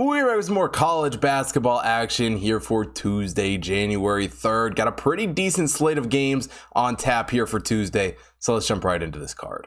We're with more college basketball action here for Tuesday, January 3rd. Got a pretty decent slate of games on tap here for Tuesday. So let's jump right into this card.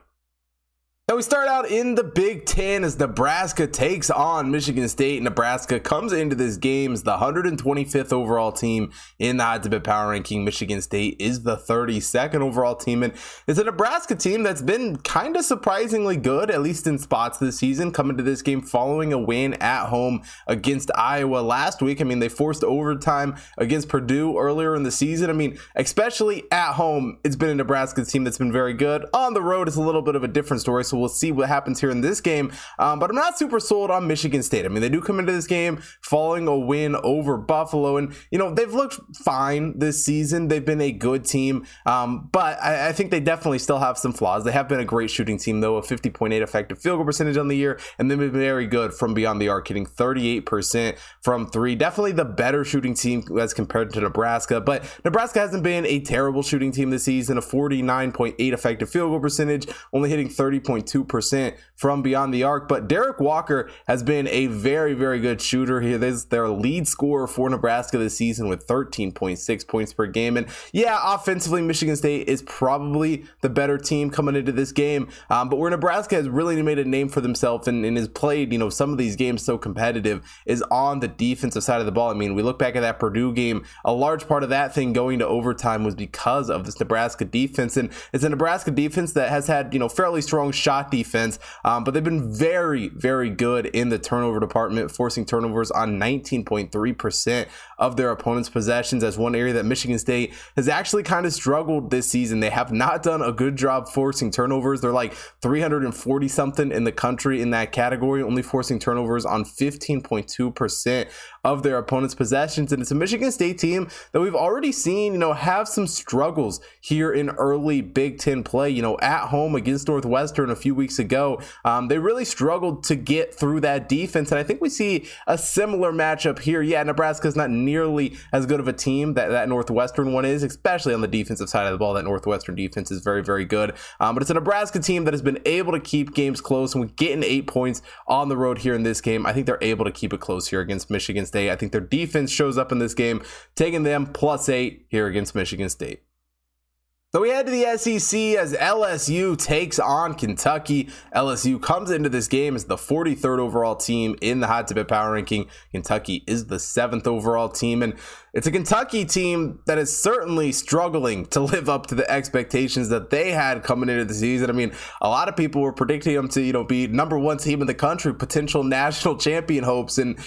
Now we start out in the Big Ten as Nebraska takes on Michigan State. Nebraska comes into this game as the 125th overall team in the Hot Tip Power Ranking. Michigan State is the 32nd overall team, and it's a Nebraska team that's been kind of surprisingly good, at least in spots this season. Coming to this game following a win at home against Iowa last week. I mean, they forced overtime against Purdue earlier in the season. I mean, especially at home, it's been a Nebraska team that's been very good. On the road, it's a little bit of a different story. So we'll see what happens here in this game. Um, but I'm not super sold on Michigan State. I mean, they do come into this game following a win over Buffalo, and you know they've looked fine this season. They've been a good team, um, but I, I, think they definitely still have some flaws. They have been a great shooting team though, a 50.8 effective field goal percentage on the year, and they've been very good from beyond the arc, hitting 38% from three. Definitely the better shooting team as compared to Nebraska, but Nebraska hasn't been a terrible shooting team this season. A 49.8 effective field goal percentage, only hitting 30. Two percent from beyond the arc. But Derrick Walker has been a very, very good shooter here. This is their lead scorer for Nebraska this season with 13.6 points per game. And yeah, offensively, Michigan State is probably the better team coming into this game. Um, but where Nebraska has really made a name for themselves and, and has played, you know, some of these games so competitive is on the defensive side of the ball. I mean, we look back at that Purdue game, a large part of that thing going to overtime was because of this Nebraska defense. And it's a Nebraska defense that has had, you know, fairly strong shots defense defense. Um, but they've been very, very good in the turnover department, forcing turnovers on 19.3% of their opponent's possessions. As one area that Michigan State has actually kind of struggled this season. They have not done a good job forcing turnovers. They're like 340 something in the country in that category, only forcing turnovers on 15.2% of their opponent's possessions. And it's a Michigan State team that we've already seen, you know, have some struggles here in early Big Ten play. You know, at home against Northwestern a few weeks ago, um, they really struggled to get through that defense. And I think we see a similar matchup here. Yeah, Nebraska's not nearly as good of a team that that Northwestern one is, especially on the defensive side of the ball. That Northwestern defense is very, very good. Um, but it's a Nebraska team that has been able to keep games close. And we're getting eight points on the road here in this game, I think they're able to keep it close here against Michigan State. I think their defense shows up in this game, taking them plus eight here against Michigan State. So we head to the SEC as LSU takes on Kentucky. LSU comes into this game as the 43rd overall team in the Hot Tip Power Ranking. Kentucky is the seventh overall team, and it's a Kentucky team that is certainly struggling to live up to the expectations that they had coming into the season. I mean, a lot of people were predicting them to, you know, be number one team in the country, potential national champion hopes, and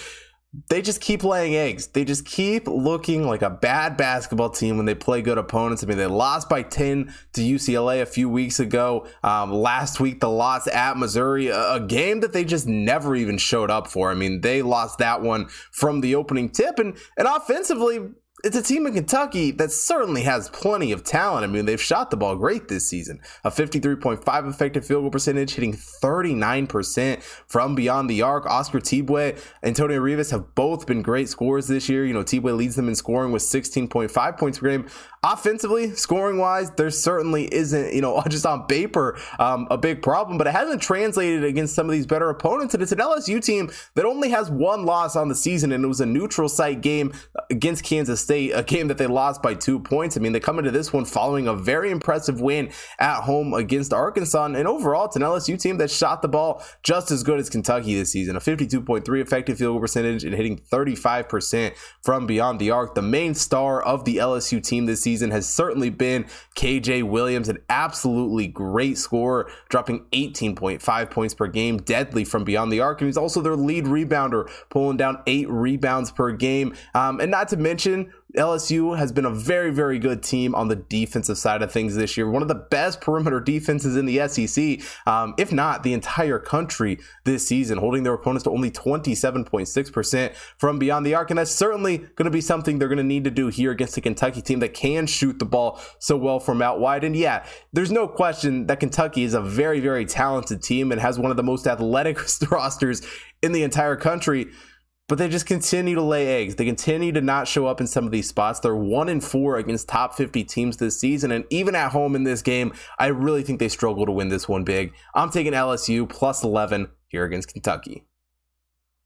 they just keep laying eggs. They just keep looking like a bad basketball team when they play good opponents. I mean, they lost by 10 to UCLA a few weeks ago. Um, last week, the loss at Missouri, a, a, game that they just never even showed up for. I mean, they lost that one from the opening tip. And, and offensively, it's a team in Kentucky that certainly has plenty of talent. I mean, they've shot the ball great this season. A 53.5 effective field goal percentage, hitting 39% from beyond the arc. Oscar Tshiebwe, Antonio Reeves have both been great scorers this year. You know, Tshiebwe leads them in scoring with 16.5 points per game offensively, scoring wise, there certainly isn't, you know, just on paper, um, a big problem, but it hasn't translated against some of these better opponents. And it's an LSU team that only has one loss on the season, and it was a neutral site game against Kansas State, a game that they lost by two points. I mean, they come into this one following a very impressive win at home against Arkansas. And overall, it's an LSU team that shot the ball just as good as Kentucky this season, a 52.3 effective field goal percentage and hitting 35% from beyond the arc. The main star of the LSU team this season season has certainly been KJ Williams, an absolutely great scorer, dropping 18.5 points per game, deadly from beyond the arc. And he's also their lead rebounder, pulling down eight rebounds per game. Um, and not to mention, LSU has been a very, very good team on the defensive side of things this year. One of the best perimeter defenses in the SEC, um, if not the entire country this season, holding their opponents to only 27.6% from beyond the arc. And that's certainly going to be something they're going to need to do here against a Kentucky team that can shoot the ball so well from out wide. And yeah, there's no question that Kentucky is a very, very talented team and has one of the most athletic rosters in the entire country but they just continue to lay eggs. They continue to not show up in some of these spots. They're one in four against top 50 teams this season. And even at home in this game, I really think they struggle to win this one big. I'm taking LSU plus 11 here against Kentucky.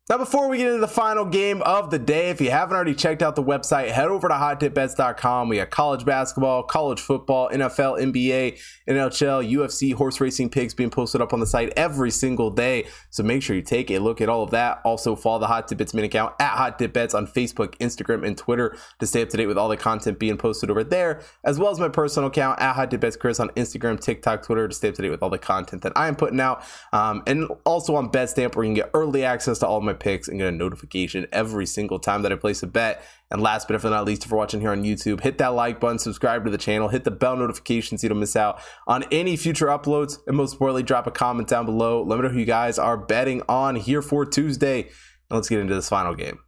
Now, before we get into the final game of the day, if you haven't already checked out the website, head over to hottipbets.com. We got college basketball, college football, NFL, NBA, NHL, UFC, horse racing picks being posted up on the site every single day. So make sure you take a look at all of that. Also, follow the Hot Tip Bets main account at Hot Tip Bets on Facebook, Instagram, and Twitter to stay up to date with all the content being posted over there, as well as my personal account at Hot Tip Bets Chris on Instagram, TikTok, Twitter to stay up to date with all the content that I am putting out. Um, and also on BetStamp, where you can get early access to all of my picks and get a notification every single time that I place a bet. And last but not least, if you're watching here on YouTube, hit that like button, subscribe to the channel, hit the bell notification so you don't miss out on any future uploads. And most importantly, drop a comment down below. Let me know who you guys are betting on here for Tuesday. And let's get into this final game.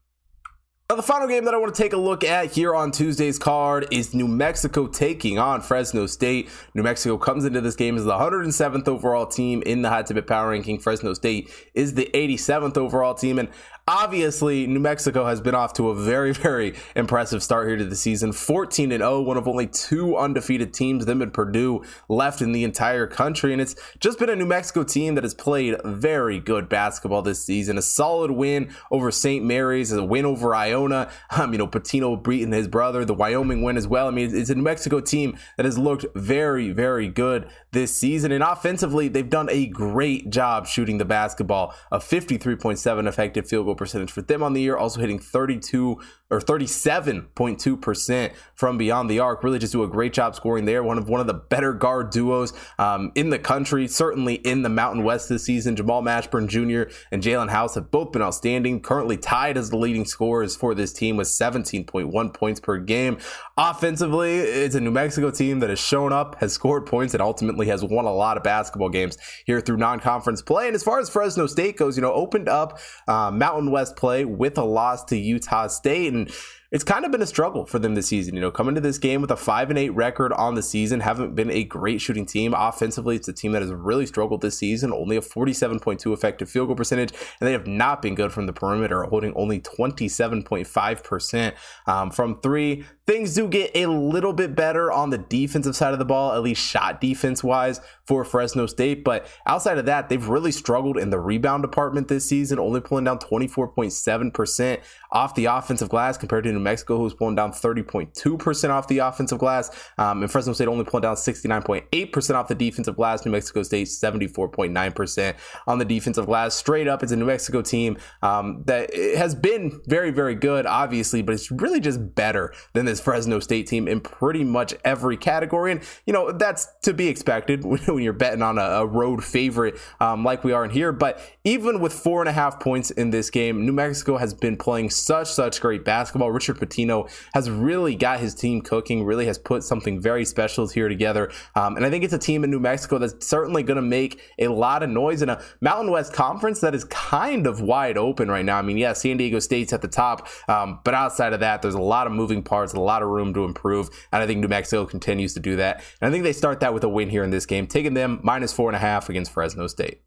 Now, the final game that I want to take a look at here on Tuesday's card is New Mexico taking on Fresno State. New Mexico comes into this game as the 107th overall team in the high Tip Bet Power Ranking. Fresno State is the 87th overall team. And obviously New Mexico has been off to a very, very impressive start here to the season. 14 and 0, one of only two undefeated teams, them and Purdue, left in the entire country. And it's just been a New Mexico team that has played very good basketball this season. A solid win over St. Mary's, a win over Iona. Um, you know, Pitino beating his brother, the Wyoming win as well. I mean, it's a New Mexico team that has looked very, very good this season. And offensively, they've done a great job shooting the basketball. A 53.7 effective field goal percentage for them on the year, also hitting 32 or 37.2% from beyond the arc. Really just do a great job scoring there. One of one of the better guard duos um, in the country, certainly in the Mountain West this season. Jamal Mashburn Jr. and Jaelen House have both been outstanding. Currently tied as the leading scorers for this team with 17.1 points per game. Offensively, it's a New Mexico team that has shown up, has scored points, and ultimately has won a lot of basketball games here through non-conference play. And as far as Fresno State goes, you know, opened up uh, Mountain West play with a loss to Utah State. And and it's kind of been a struggle for them this season. You know, coming to this game with a five and eight record on the season, haven't been a great shooting team. Offensively, it's a team that has really struggled this season, only a 47.2 effective field goal percentage, and they have not been good from the perimeter, holding only 27.5% um, from three. Things do get a little bit better on the defensive side of the ball, at least shot defense wise for Fresno State. But outside of that, they've really struggled in the rebound department this season, only pulling down 24.7% off the offensive glass compared to New Mexico, who's pulling down 30.2% off the offensive glass. Um, and Fresno State only pulling down 69.8% off the defensive glass. New Mexico State 74.9% on the defensive glass. Straight up, it's a New Mexico team um, that has been very, very good, obviously, but it's really just better than this Fresno State team in pretty much every category. And, you know, that's to be expected when you're betting on a, a road favorite um, like we are in here. But even with four and a half points in this game, New Mexico has been playing such, such great basketball. Richard Pitino has really got his team cooking, really has put something very special here together. Um, and I think it's a team in New Mexico that's certainly going to make a lot of noise in a Mountain West conference that is kind of wide open right now. I mean, yeah, San Diego State's at the top, um, but outside of that, there's a lot of moving parts, a lot of room to improve. And I think New Mexico continues to do that. And I think they start that with a win here in this game, taking them minus four and a half against Fresno State.